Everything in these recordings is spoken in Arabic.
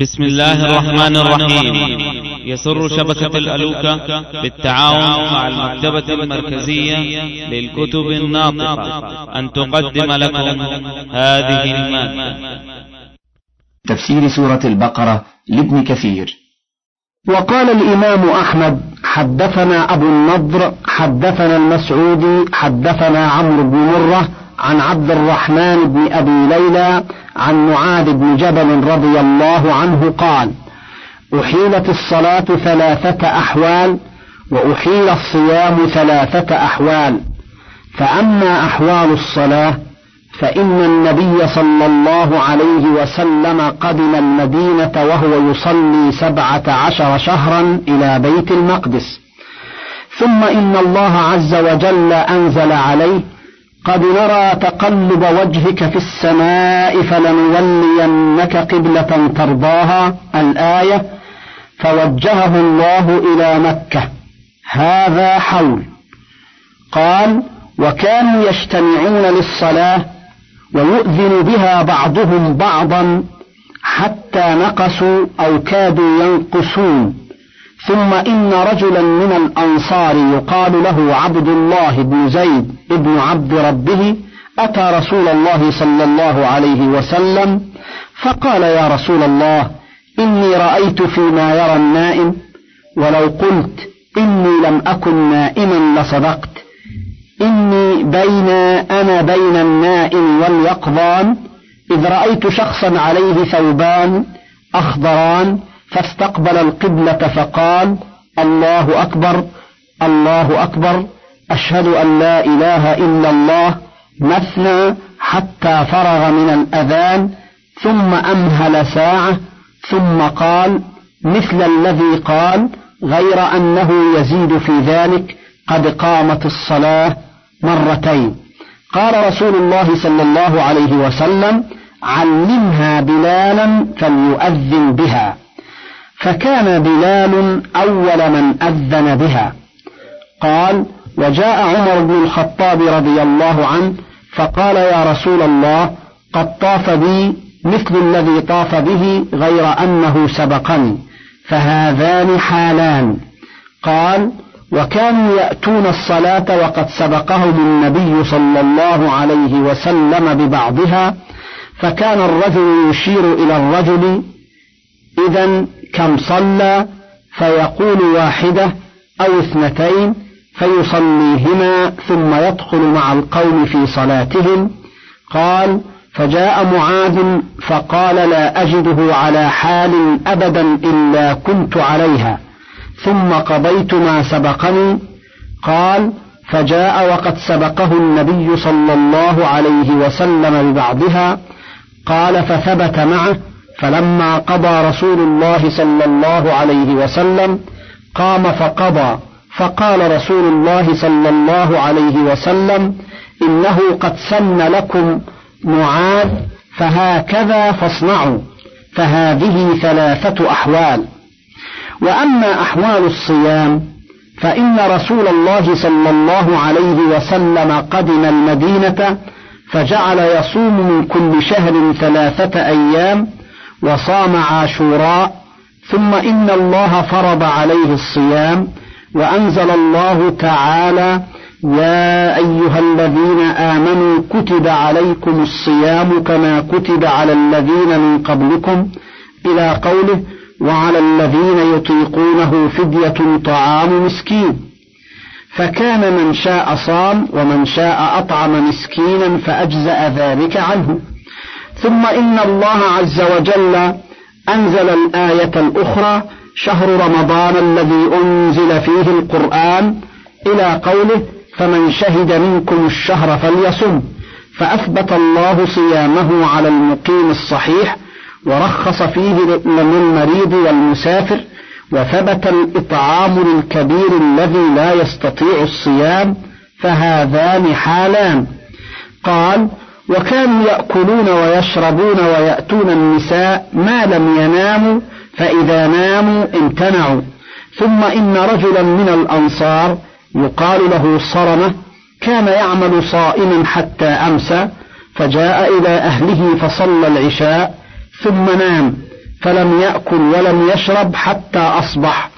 بسم الله الرحمن الرحيم. يسر شبكة الألوكة بالتعاون مع المكتبة المركزية للكتب الناطقة. أن تقدم لكم هذه المادة. تفسير سورة البقرة لابن كثير. وقال الإمام أحمد حدثنا أبو النضر حدثنا المسعودي حدثنا عمرو بن مرة عن عبد الرحمن بن أبي ليلى عن معاذ بن جبل رضي الله عنه قال أحيلت الصلاة ثلاثة أحوال وأحيل الصيام ثلاثة أحوال. فأما أحوال الصلاة فإن النبي صلى الله عليه وسلم قدم المدينة وهو يصلي سبعة عشر شهرا إلى بيت المقدس. ثم إن الله عز وجل أنزل عليه قد نرى تقلب وجهك في السماء فلنولينك قبلة ترضاها الآية فوجهه الله إلى مكة. هذا حول. قال وكانوا يجتمعون للصلاة ويؤذن بها بعضهم بعضا حتى نقصوا أو كادوا ينقصون. ثم إن رجلا من الأنصار يقال له عبد الله بن زيد بن عبد ربه أتى رسول الله صلى الله عليه وسلم فقال يا رسول الله إني رأيت فيما يرى النائم ولو قلت إني لم أكن نائما لصدقت. إني بين أنا بين النائم واليقظان إذ رأيت شخصا عليه ثوبان أخضران فاستقبل القبلة فقال الله أكبر الله أكبر أشهد أن لا إله إلا الله مثنى حتى فرغ من الأذان ثم أمهل ساعة ثم قال مثل الذي قال غير أنه يزيد في ذلك قد قامت الصلاة مرتين. قال رسول الله صلى الله عليه وسلم علمها بلالا فليؤذن بها. فكان بلال أول من أذن بها. قال وجاء عمر بن الخطاب رضي الله عنه فقال يا رسول الله قد طاف بي مثل الذي طاف به غير أنه سبقني فهذان حالان. قال وكانوا يأتون الصلاة وقد سبقهم النبي صلى الله عليه وسلم ببعضها فكان الرجل يشير إلى الرجل إذا كم صلى فيقول واحدة أو اثنتين فيصليهما ثم يدخل مع القوم في صلاتهم. قال فجاء معاذ فقال لا أجده على حال أبدا إلا كنت عليها ثم قضيت ما سبقني. قال فجاء وقد سبقه النبي صلى الله عليه وسلم ببعضها. قال فثبت معه فلما قضى رسول الله صلى الله عليه وسلم قام فقضى فقال رسول الله صلى الله عليه وسلم إنه قد سن لكم معاذ فهكذا فاصنعوا فهذه ثلاثة أحوال. وأما أحوال الصيام فإن رسول الله صلى الله عليه وسلم قدم المدينة فجعل يصوم من كل شهر ثلاثة أيام وصام عاشوراء ثم إن الله فرض عليه الصيام وأنزل الله تعالى يا أيها الذين آمنوا كتب عليكم الصيام كما كتب على الذين من قبلكم إلى قوله وعلى الذين يطيقونه فدية طعام مسكين فكان من شاء صام ومن شاء أطعم مسكينا فأجزأ ذلك عنه. ثم إن الله عز وجل أنزل الآية الأخرى شهر رمضان الذي أنزل فيه القرآن إلى قوله فمن شهد منكم الشهر فليصم فأثبت الله صيامه على المقيم الصحيح ورخص فيه للمريض والمسافر وثبت الإطعام للكبير الذي لا يستطيع الصيام فهذان حالان. قال وكانوا يأكلون ويشربون ويأتون النساء ما لم يناموا فإذا ناموا امتنعوا. ثم إن رجلا من الأنصار يقال له صرمة كان يعمل صائما حتى أمسى فجاء إلى أهله فصلى العشاء ثم نام فلم يأكل ولم يشرب حتى أصبح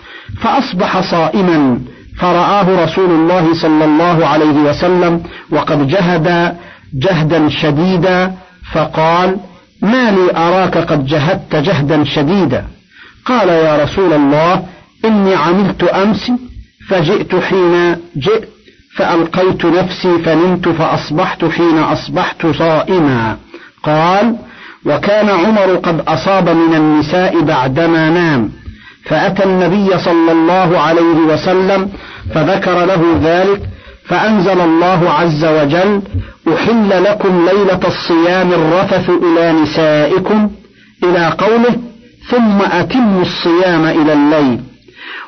فأصبح صائما. فرآه رسول الله صلى الله عليه وسلم وقد جهد جهدا شديدا فقال ما لي أراك قد جهدت جهدا شديدا. قال يا رسول الله إني عملت أمس فجئت حين جئت فألقيت نفسي فنمت فأصبحت حين أصبحت صائما. قال وكان عمر قد أصاب من النساء بعدما نام فأتى النبي صلى الله عليه وسلم فذكر له ذلك فأنزل الله عز وجل أحل لكم ليلة الصيام الرفث إلى نسائكم إلى قوله ثم أتموا الصيام إلى الليل.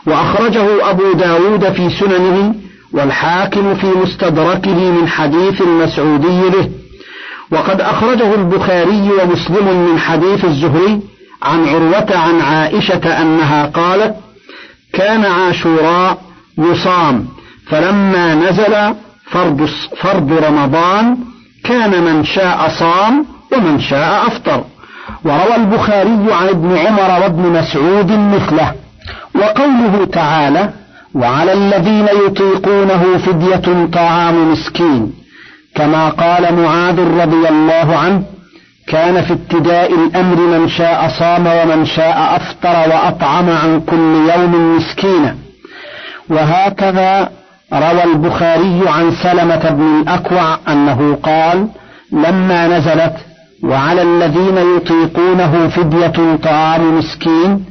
وأخرجه أبو داود في سننه والحاكم في مستدركه من حديث المسعودي به. وقد أخرجه البخاري ومسلم من حديث الزهري عن عروة عن عائشة أنها قالت كان عاشوراء يصام. فلما نزل فرض, فرض رمضان كان من شاء صام ومن شاء أفطر. وروى البخاري عن ابن عمر وابن مسعود مثله. وقوله تعالى وعلى الذين يطيقونه فدية طعام مسكين كما قال معاذ رضي الله عنه كان في ابتداء الأمر من شاء صام ومن شاء أفطر وأطعم عن كل يوم مسكينا وهكذا روى البخاري عن سلمة بن الأكوع أنه قال لما نزلت وعلى الذين يطيقونه فدية طعام مسكين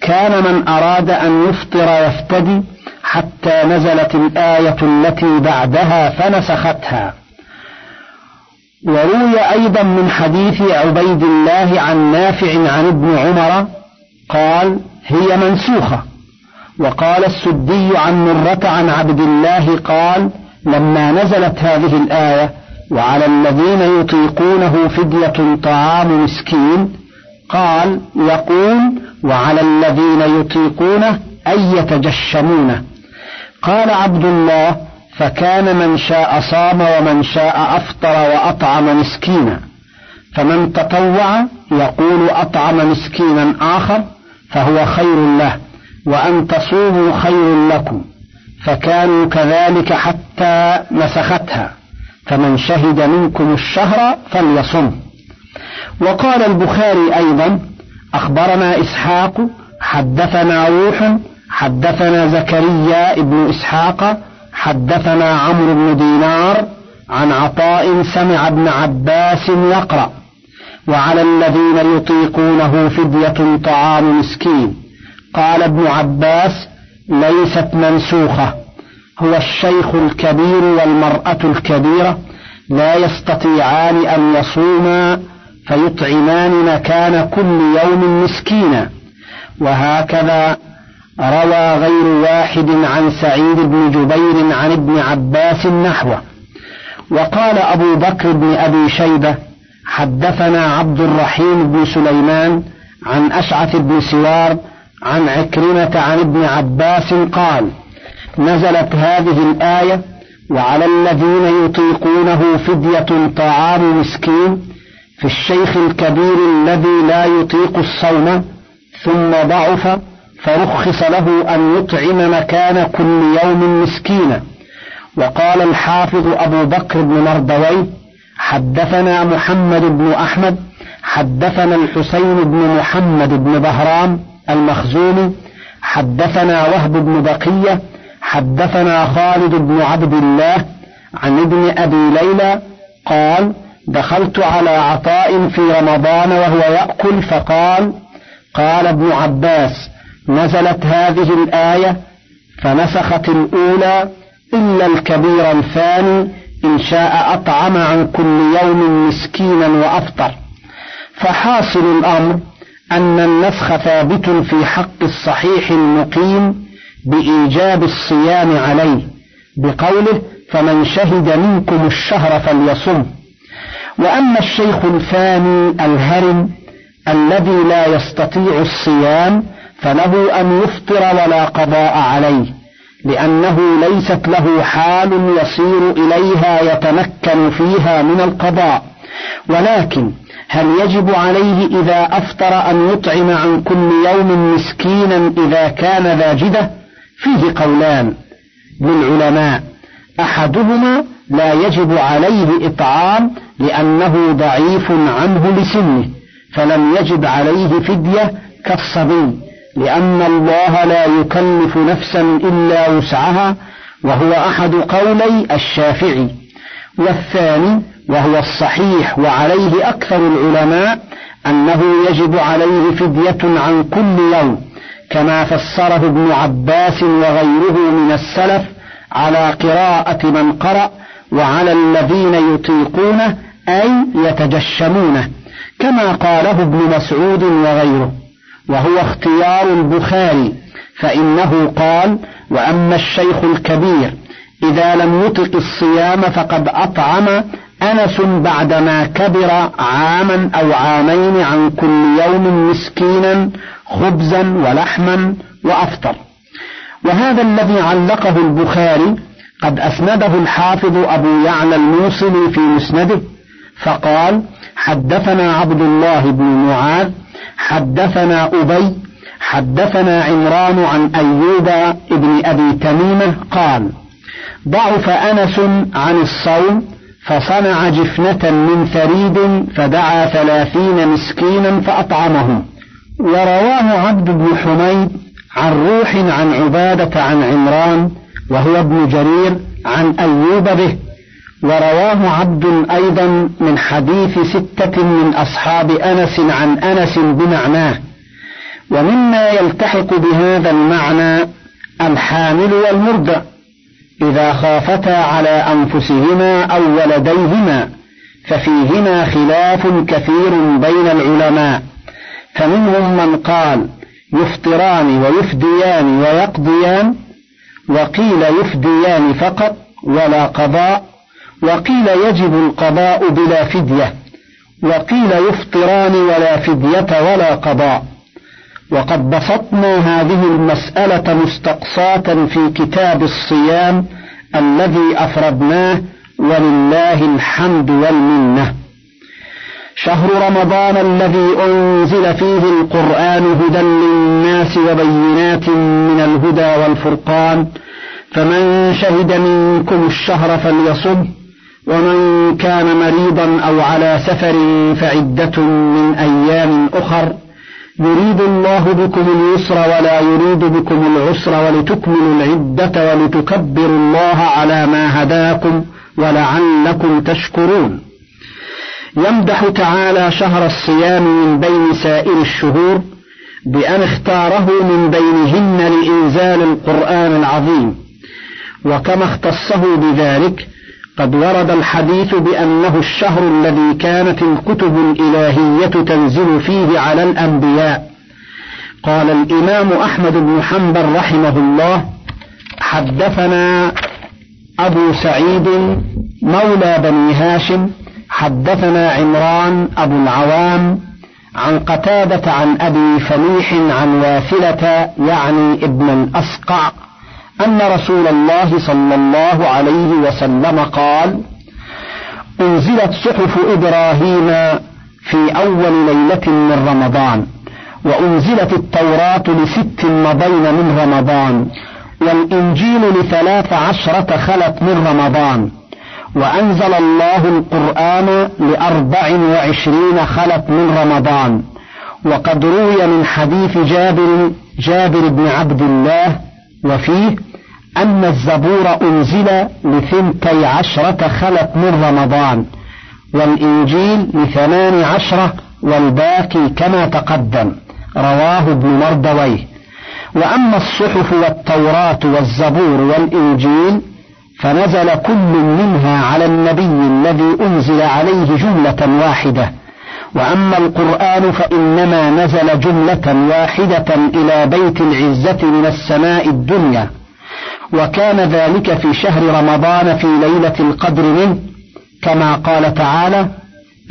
كان من أراد أن يفطر يفتدي حتى نزلت الآية التي بعدها فنسختها. وروي أيضا من حديث عبيد الله عن نافع عن ابن عمر قال هي منسوخة. وقال السدي عن مرة عن عبد الله قال لما نزلت هذه الآية وعلى الذين يطيقونه فدية طعام مسكين قال يقول وعلى الذين يطيقونه أي يتجشمونه قال عبد الله فكان من شاء صام ومن شاء أفطر وأطعم مسكينا. فمن تطوع يقول أطعم مسكينا آخر فهو خير له. وأن تصوموا خير لكم. فكانوا كذلك حتى نسختها. فمن شهد منكم الشهر فليصم. وقال البخاري أيضا أخبرنا إسحاق حدثنا روح حدثنا زكريا ابن إسحاق حدثنا عمرو بن دينار عن عطاء سمع ابن عباس يقرأ وعلى الذين يطيقونه فدية طعام مسكين قال ابن عباس ليست منسوخة. هو الشيخ الكبير والمرأة الكبيرة لا يستطيعان أن يصوما فيطعمان مكان كل يوم مسكينا. وهكذا روى غير واحد عن سعيد بن جبير عن ابن عباس نحوه وقال أبو بكر بن أبي شيبة حدثنا عبد الرحيم بن سليمان عن أشعث بن سوار عن عكرمة عن ابن عباس قال نزلت هذه الآية وعلى الذين يطيقونه فدية طعام مسكين في الشيخ الكبير الذي لا يطيق الصوم ثم ضعف فرخص له أن يطعم مكان كل يوم مسكينا وقال الحافظ أبو بكر بن مردوي حدثنا محمد بن أحمد حدثنا الحسين بن محمد بن بهرام المخزومي حدثنا وهب بن بقية حدثنا خالد بن عبد الله عن ابن أبي ليلى قال دخلت على عطاء في رمضان وهو يأكل فقال قال ابن عباس نزلت هذه الآية فنسخت الأولى إلا الكبير الثاني إن شاء أطعم عن كل يوم مسكينا وأفطر. فحاصل الأمر أن النسخ ثابت في حق الصحيح المقيم بإيجاب الصيام عليه بقوله فمن شهد منكم الشهر فليصم وأما الشيخ الثاني الهرم الذي لا يستطيع الصيام فله أن يفطر ولا قضاء عليه لأنه ليست له حال يصير إليها يتمكن فيها من القضاء. ولكن هل يجب عليه إذا أفطر أن يطعم عن كل يوم مسكينا إذا كان ذا جدة فيه قولان للعلماء. أحدهما لا يجب عليه إطعام لأنه ضعيف عنه لسنه فلم يجب عليه فدية كالصبي لأن الله لا يكلف نفسا إلا وسعها وهو أحد قولي الشافعي. والثاني وهو الصحيح وعليه أكثر العلماء أنه يجب عليه فدية عن كل يوم كما فسره ابن عباس وغيره من السلف على قراءة من قرأ وعلى الذين يطيقونه أي يتجشمونه كما قاله ابن مسعود وغيره وهو اختيار البخاري فإنه قال وأما الشيخ الكبير إذا لم يطق الصيام فقد أطعم أنس بعدما كبر عاما أو عامين عن كل يوم مسكينا خبزا ولحما وأفطر. وهذا الذي علقه البخاري قد أسنده الحافظ أبو يعلى الموصلي في مسنده فقال حدثنا عبد الله بن معاذ حدثنا أبي حدثنا عمران عن أيوب بن أبي تميمة قال ضعف أنس عن الصوم فصنع جفنة من ثريد فدعا ثلاثين مسكينا فأطعمهم ورواه عبد بن حميد عن روح عن عبادة عن عمران وهو ابن جرير عن أيوب به. ورواه عبد أيضا من حديث ستة من أصحاب أنس عن أنس بمعناه ومما يلتحق بهذا المعنى الحامل والمرضع إذا خافتا على أنفسهما أو ولديهما ففيهما خلاف كثير بين العلماء. فمنهم من قال يفطران ويفديان ويقضيان وقيل يفديان فقط ولا قضاء وقيل يجب القضاء بلا فدية وقيل يفطران ولا فدية ولا قضاء. وقد بسطنا هذه المسألة مستقصاة في كتاب الصيام الذي أفردناه ولله الحمد والمنة. شهر رمضان الذي أنزل فيه القرآن هدى للناس وبينات من الهدى والفرقان فمن شهد منكم الشهر فليصم ومن كان مريضا أو على سفر فعدة من أيام أخر يريد الله بكم اليسر ولا يريد بكم العسر ولتكملوا العدة ولتكبروا الله على ما هداكم ولعلكم تشكرون. يمدح تعالى شهر الصيام من بين سائر الشهور بأن اختاره من بينهن لإنزال القرآن العظيم. وكما اختصه بذلك قد ورد الحديث بأنه الشهر الذي كانت الكتب الإلهية تنزل فيه على الأنبياء. قال الإمام أحمد بن حنبل رحمه الله حدثنا أبو سعيد مولى بني هاشم حدثنا عمران أبو العوام عن قتادة عن أبي فليح عن واثلة يعني ابن الأسقع. أن رسول الله صلى الله عليه وسلم قال أنزلت صحف إبراهيم في أول ليلة من رمضان وأنزلت التوراة لست مضين من رمضان والإنجيل لثلاث عشرة خلت من رمضان وأنزل الله القرآن لأربع وعشرين خلت من رمضان وقد روي من حديث جابر جابر بن عبد الله وفيه أن الزبور أنزل لثنتي عشرة خلت من رمضان والإنجيل لثمان عشرة والباقي كما تقدم رواه ابن مردويه. وأما الصحف والتوراة والزبور والإنجيل فنزل كل منها على النبي الذي أنزل عليه جملة واحدة وأما القرآن فإنما نزل جملة واحدة إلى بيت العزة من السماء الدنيا. وكان ذلك في شهر رمضان في ليلة القدر منه. كما قال تعالى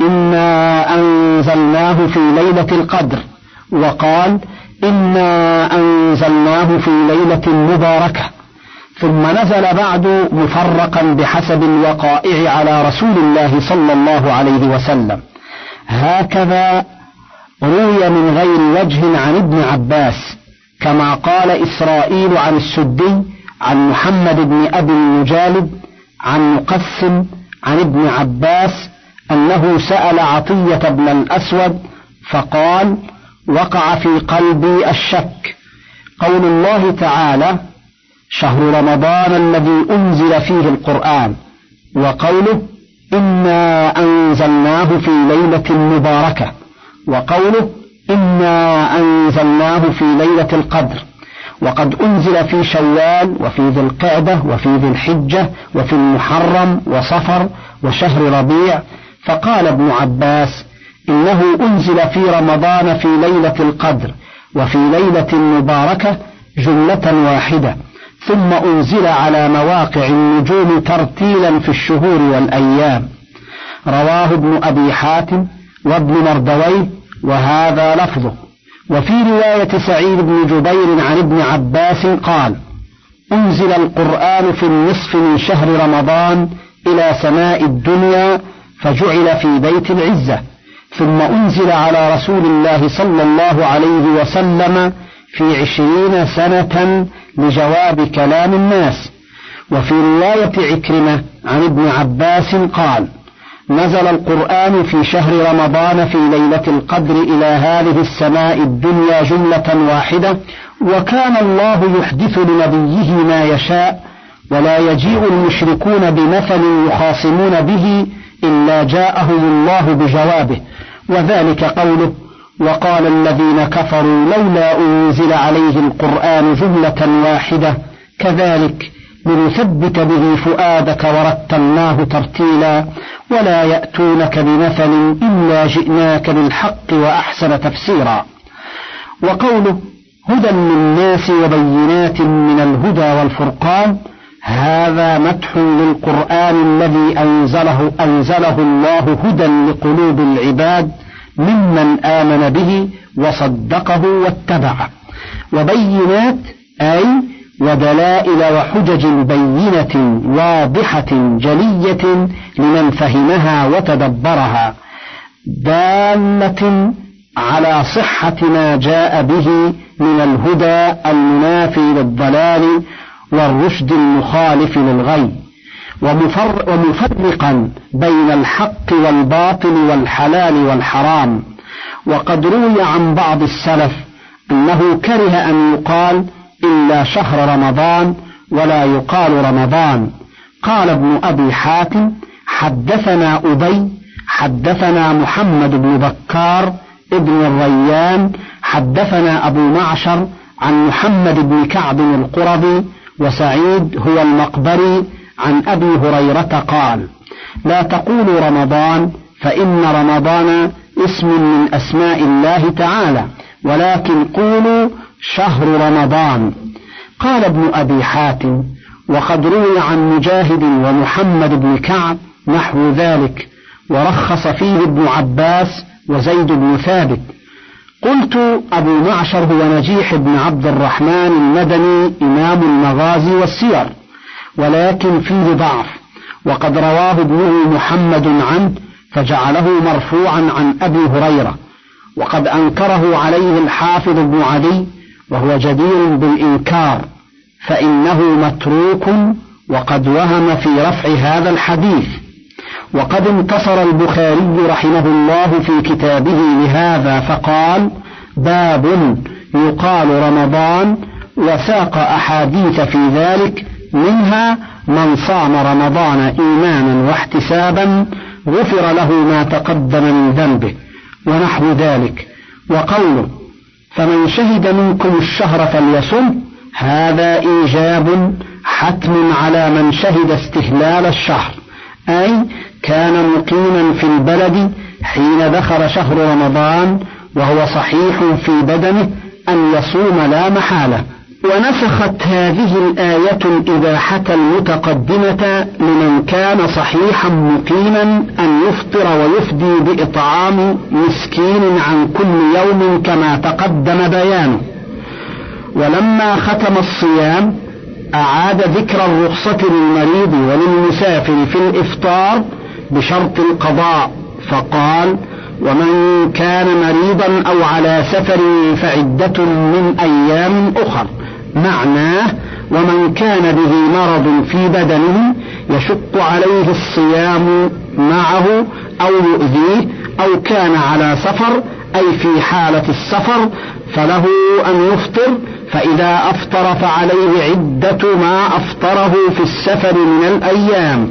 إنا أنزلناه في ليلة القدر وقال إنا أنزلناه في ليلة مباركة ثم نزل بعد مفرقا بحسب الوقائع على رسول الله صلى الله عليه وسلم. هكذا روي من غير وجه عن ابن عباس كما قال إسرائيل عن السدي عن محمد بن أبي المجالد عن مقسم عن ابن عباس أنه سأل عطية بن الأسود فقال وقع في قلبي الشك قول الله تعالى شهر رمضان الذي أنزل فيه القرآن وقوله إنا أنزلناه في ليلة مباركة وقوله إنا أنزلناه في ليلة القدر وقد أنزل في شوال وفي ذي القعدة وفي ذي الحجة وفي المحرم وصفر وشهر ربيع فقال ابن عباس إنه أنزل في رمضان في ليلة القدر وفي ليلة مباركة جملة واحدة ثم أنزل على مواقع النجوم ترتيلا في الشهور والأيام. رواه ابن أبي حاتم وابن مردويه وهذا لفظه. وفي رواية سعيد بن جبير عن ابن عباس قال أنزل القرآن في النصف من شهر رمضان إلى سماء الدنيا فجعل في بيت العزة. ثم أنزل على رسول الله صلى الله عليه وسلم في عشرين سنة لجواب كلام الناس. وفي رواية عكرمة عن ابن عباس قال نزل القرآن في شهر رمضان في ليلة القدر إلى هذه السماء الدنيا جملة واحدة وكان الله يحدث لنبيه ما يشاء ولا يجيء المشركون بمثل يخاصمون به إلا جاءهم الله بجوابه. وذلك قوله وقال الذين كفروا لولا أنزل عليه القرآن جملة واحدة كذلك لنثبت به فؤادك ورتلناه ترتيلا ولا يأتونك بمثل إلا جئناك بالحق وأحسن تفسيرا. وقوله هدى للناس وبينات من الهدى والفرقان هذا مدح للقرآن الذي أنزله أنزله الله هدى لقلوب العباد ممن آمن به وصدقه واتبعه وبينات أي ودلائل وحجج بينة واضحة جلية لمن فهمها وتدبرها دالة على صحة ما جاء به من الهدى المنافي للضلال والرشد المخالف للغي. ومفر ومفرقا بين الحق والباطل والحلال والحرام. وقد روي عن بعض السلف أنه كره أن يقال إلا شهر رمضان ولا يقال رمضان. قال ابن أبي حاتم حدثنا أبي حدثنا محمد بن بكار ابن الريان حدثنا أبو معشر عن محمد بن كعب القرظي وسعيد هو المقبري عن أبي هريرة قال لا تقولوا رمضان فإن رمضان اسم من أسماء الله تعالى ولكن قولوا شهر رمضان. قال ابن أبي حاتم وقد روي عن مجاهد ومحمد بن كعب نحو ذلك ورخص فيه ابن عباس وزيد بن ثابت. قلت أبو معشر هو نجيح بن عبد الرحمن المدني إمام المغازي والسير. ولكن فيه ضعف وقد رواه ابنه محمد عنه فجعله مرفوعا عن أبي هريرة وقد أنكره عليه الحافظ ابن علي وهو جدير بالإنكار فإنه متروك وقد وهم في رفع هذا الحديث. وقد انتصر البخاري رحمه الله في كتابه لهذا فقال باب يقال رمضان وساق أحاديث في ذلك منها من صام رمضان إيمانا واحتسابا غفر له ما تقدم من ذنبه ونحو ذلك. وقوله فمن شهد منكم الشهر فليصم هذا إيجاب حتم على من شهد استهلال الشهر أي كان مقيما في البلد حين دخل شهر رمضان وهو صحيح في بدنه أن يصوم لا محالة. ونسخت هذه الآية الإباحة المتقدمة لمن كان صحيحا مقيما أن يفطر ويفدي بإطعام مسكين عن كل يوم كما تقدم بيانه. ولما ختم الصيام أعاد ذكر الرخصة للمريض وللمسافر في الإفطار بشرط القضاء فقال ومن كان مريضا أو على سفر فعدة من أيام أخر معناه ومن كان به مرض في بدنه يشق عليه الصيام معه أو يؤذيه أو كان على سفر أي في حالة السفر فله أن يفطر فإذا أفطر فعليه عدة ما أفطره في السفر من الأيام.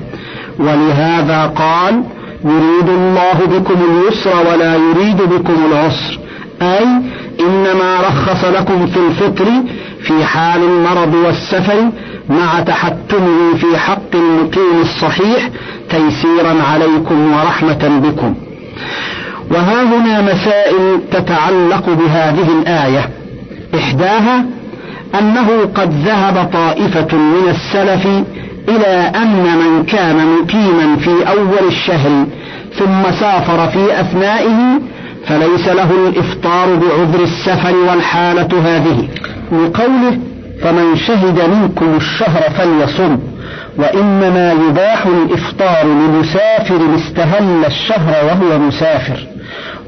ولهذا قال يريد الله بكم اليسر ولا يريد بكم العسر. أي إنما رخص لكم في الفطر في حال المرض والسفر مع تحتمه في حق المقيم الصحيح تيسيرا عليكم ورحمة بكم. وها هنا مسائل تتعلق بهذه الآية. إحداها أنه قد ذهب طائفة من السلف إلى أن من كان مقيما في أول الشهر ثم سافر في أثنائه فليس له الإفطار بعذر السفر والحالة هذه. لقوله فمن شهد منكم الشهر فليصم وإنما يباح الإفطار لمسافر استهل الشهر وهو مسافر.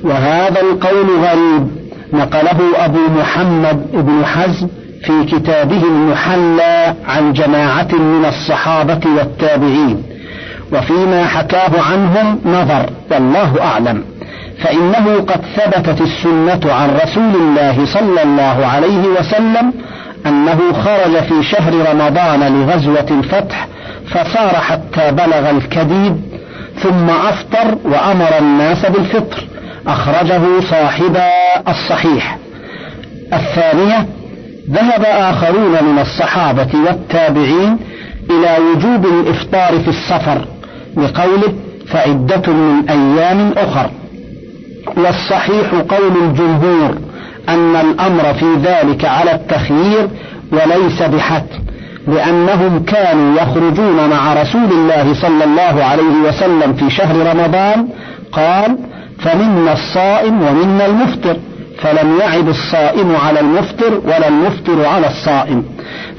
وهذا القول غريب نقله أبو محمد بن حزم في كتابه المحلى عن جماعة من الصحابة والتابعين وفيما حكاه عنهم نظر والله أعلم. فإنه قد ثبتت السنة عن رسول الله صلى الله عليه وسلم أنه خرج في شهر رمضان لغزوة الفتح فصار حتى بلغ الكديد ثم أفطر وأمر الناس بالفطر أخرجه صاحب الصحيح. الثانية ذهب آخرون من الصحابة والتابعين إلى وجوب الإفطار في السفر لقوله فعدة من أيام أخر. والصحيح قول الجمهور أن الأمر في ذلك على التخيير وليس بحتم لأنهم كانوا يخرجون مع رسول الله صلى الله عليه وسلم في شهر رمضان قال فمنا الصائم ومنا المفطر فلم يعب الصائم على المفطر ولا المفطر على الصائم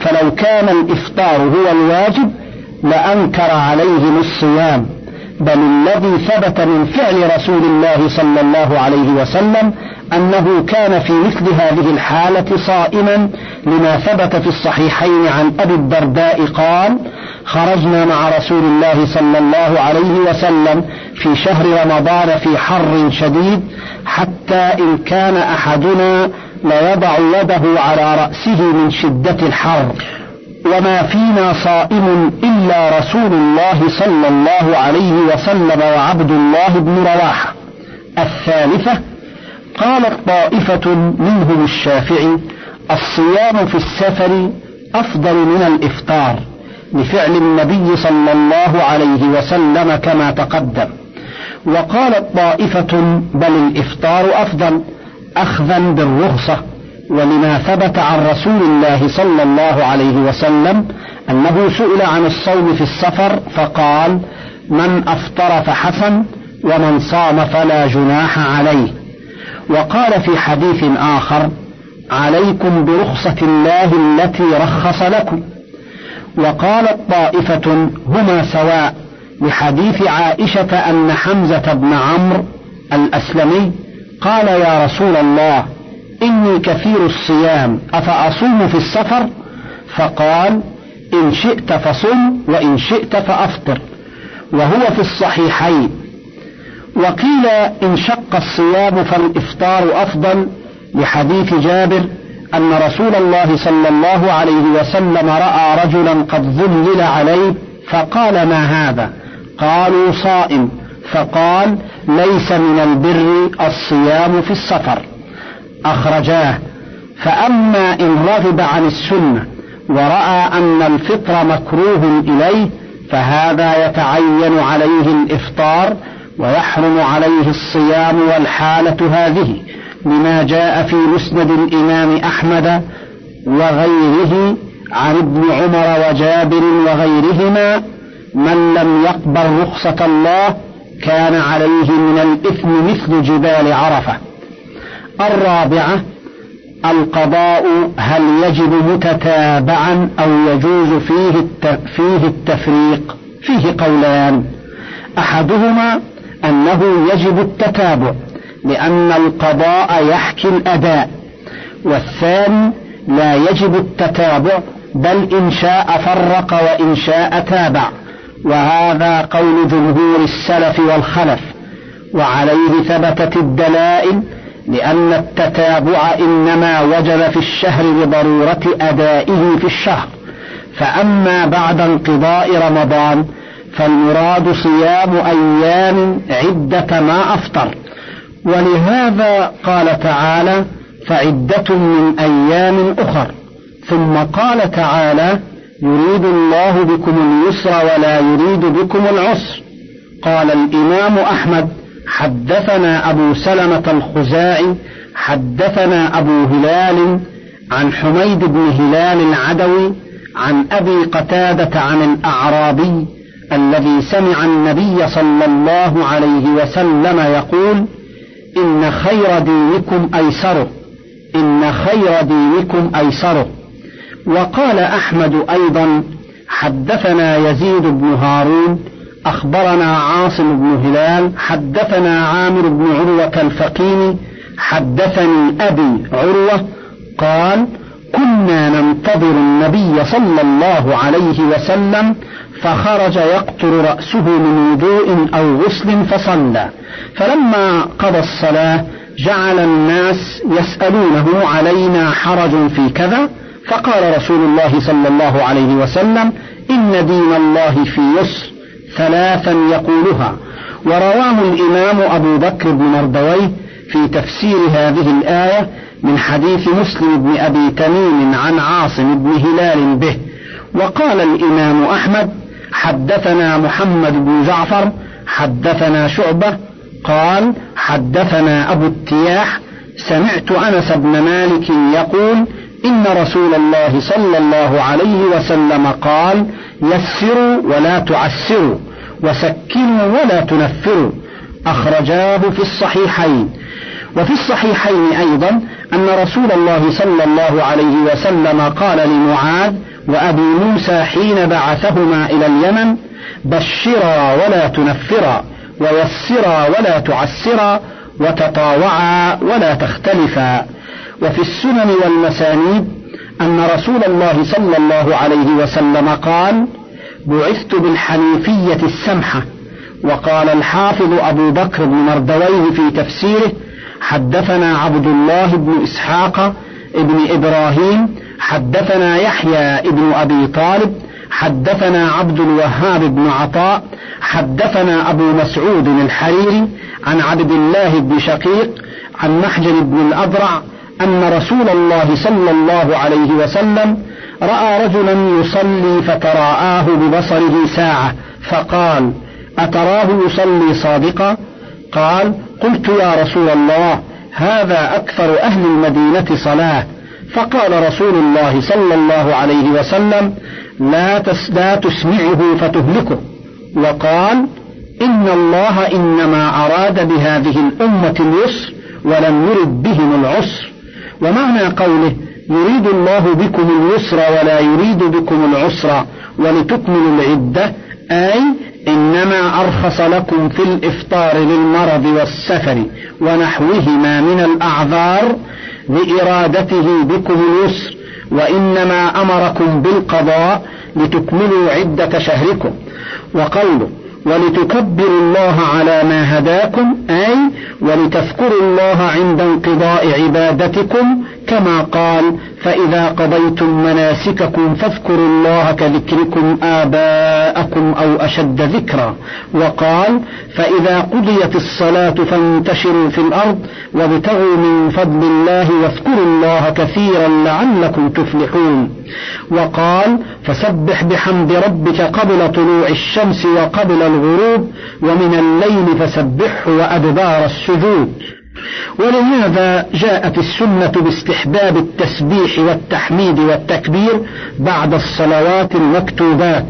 فلو كان الإفطار هو الواجب لأنكر عليهم الصيام بل الذي ثبت من فعل رسول الله صلى الله عليه وسلم أنه كان في مثل هذه الحالة صائما لما ثبت في الصحيحين عن أبي الدرداء قال خرجنا مع رسول الله صلى الله عليه وسلم في شهر رمضان في حر شديد حتى إن كان أحدنا ليضع يده على رأسه من شدة الحر. وما فينا صائم إلا رسول الله صلى الله عليه وسلم وعبد الله بن رواحة. الثالثة قالت طائفة منهم الشافعي الصيام في السفر أفضل من الإفطار لفعل النبي صلى الله عليه وسلم كما تقدم. وقالت طائفة بل الإفطار أفضل أخذا بالرخصة. ولما ثبت عن رسول الله صلى الله عليه وسلم أنه سئل عن الصوم في السفر فقال من أفطر فحسن ومن صام فلا جناح عليه. وقال في حديث آخر عليكم برخصة الله التي رخص لكم. وقالت طائفة هما سواء. لحديث عائشة أن حمزة بن عمرو الأسلمي قال يا رسول الله إني كثير الصيام أفأصوم في السفر؟ فقال إن شئت فصم وإن شئت فأفطر. وهو في الصحيحين. وقيل إن شق الصيام فالإفطار أفضل لحديث جابر أن رسول الله صلى الله عليه وسلم رأى رجلا قد ظلل عليه فقال ما هذا؟ قالوا صائم. فقال ليس من البر الصيام في السفر. أخرجاه. فأما إن رغب عن السنة ورأى أن الفطر مكروه إليه فهذا يتعين عليه الإفطار ويحرم عليه الصيام والحالة هذه لما جاء في مسند الإمام أحمد وغيره عن ابن عمر وجابر وغيرهما من لم يقبل رخصة الله كان عليه من الإثم مثل جبال عرفة الرابعة القضاء هل يجب متتابعا أو يجوز فيه فيه التفريق؟ فيه قولان. أحدهما أنه يجب التتابع لأن القضاء يحكي الأداء. والثاني لا يجب التتابع بل إن شاء فرق وإن شاء تابع. وهذا قول جمهور السلف والخلف. وعليه ثبتت الدلائل لأن التتابع إنما وجب في الشهر بضرورة أدائه في الشهر. فأما بعد انقضاء رمضان فالمراد صيام أيام عدة ما أفطر. ولهذا قال تعالى فعدة من أيام أخر. ثم قال تعالى يريد الله بكم اليسر ولا يريد بكم العسر. قال الإمام أحمد حدثنا أبو سلمة الخزاعي حدثنا أبو هلال عن حميد بن هلال العدوي عن أبي قتادة عن الأعرابي الذي سمع النبي صلى الله عليه وسلم يقول إن خير دينكم أيسره إن خير دينكم أيسره. وقال أحمد أيضا حدثنا يزيد بن هارون أخبرنا عاصم بن هلال حدثنا عامر بن عروة الفقيم حدثني أبي عروة قال كنا ننتظر النبي صلى الله عليه وسلم فخرج يقطر رأسه من وضوء أو غسل فصلى. فلما قضى الصلاة جعل الناس يسألونه علينا حرج في كذا فقال رسول الله صلى الله عليه وسلم إن دين الله في يسر. ثلاثا يقولها. ورواه الإمام أبو بكر بن مردويه في تفسير هذه الآية من حديث مسلم بن أبي تميم عن عاصم بن هلال به. وقال الإمام أحمد حدثنا محمد بن جعفر حدثنا شعبة قال حدثنا أبو التياح سمعت أنس بن مالك يقول إن رسول الله صلى الله عليه وسلم قال يسروا ولا تعسروا وسكنوا ولا تنفروا. أخرجاه في الصحيحين. وفي الصحيحين أيضا أن رسول الله صلى الله عليه وسلم قال لمعاذ وأبي موسى حين بعثهما إلى اليمن بشرا ولا تنفرا ويسرا ولا تعسرا وتطاوعا ولا تختلفا. وفي السنن والمسانيد أن رسول الله صلى الله عليه وسلم قال بعثت بالحنيفية السمحة وقال الحافظ أبو بكر بن مردويه في تفسيره حدثنا عبد الله بن إسحاق ابن إبراهيم حدثنا يحيى ابن أبي طالب حدثنا عبد الوهاب بن عطاء حدثنا أبو مسعود الحريري عن عبد الله بن شقيق عن محجن بن الأضرع أن رسول الله صلى الله عليه وسلم رأى رجلا يصلي فتراءاه ببصره ساعة فقال أتراه يصلي صادقا؟ قال قلت يا رسول الله هذا أكثر أهل المدينة صلاة. فقال رسول الله صلى الله عليه وسلم لا لا تسمعه فتهلكه. وقال إن الله إنما أراد بهذه الأمة اليسر ولم يرد بهم العسر. ومعنى قوله يريد الله بكم اليسر ولا يريد بكم العسر ولتكملوا العدة أي إنما أرخص لكم في الإفطار للمرض والسفر ونحوهما من الأعذار لإرادته بكم اليسر وإنما أمركم بالقضاء لتكملوا عدة شهركم. وقوله ولتكبروا الله على ما هداكم أي ولتذكروا الله عند انقضاء عبادتكم كما قال فإذا قضيتم مناسككم فاذكروا الله كذكركم آباءكم أو أشد ذكرا. وقال فإذا قضيت الصلاة فانتشروا في الأرض وابتغوا من فضل الله واذكروا الله كثيرا لعلكم تفلحون. وقال فسبح بحمد ربك قبل طلوع الشمس وقبل الغروب ومن الليل فسبحه وأدبار السجود. ولهذا جاءت السنة باستحباب التسبيح والتحميد والتكبير بعد الصلوات المكتوبات.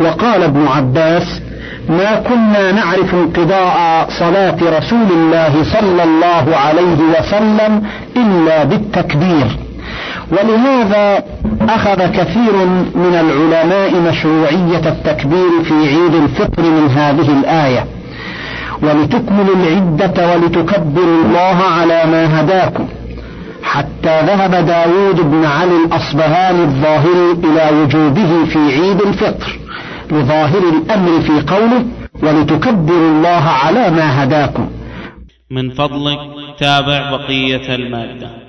وقال ابن عباس ما كنا نعرف انقضاء صلاة رسول الله صلى الله عليه وسلم إلا بالتكبير. ولهذا أخذ كثير من العلماء مشروعية التكبير في عيد الفطر من هذه الآية. ولتكملوا العدة ولتكبروا الله على ما هداكم. حتى ذهب داود بن علي الأصبهاني الظاهري إلى وجوبه في عيد الفطر لظاهر الأمر في قوله ولتكبروا الله على ما هداكم. من فضلك تابع بقية المادة.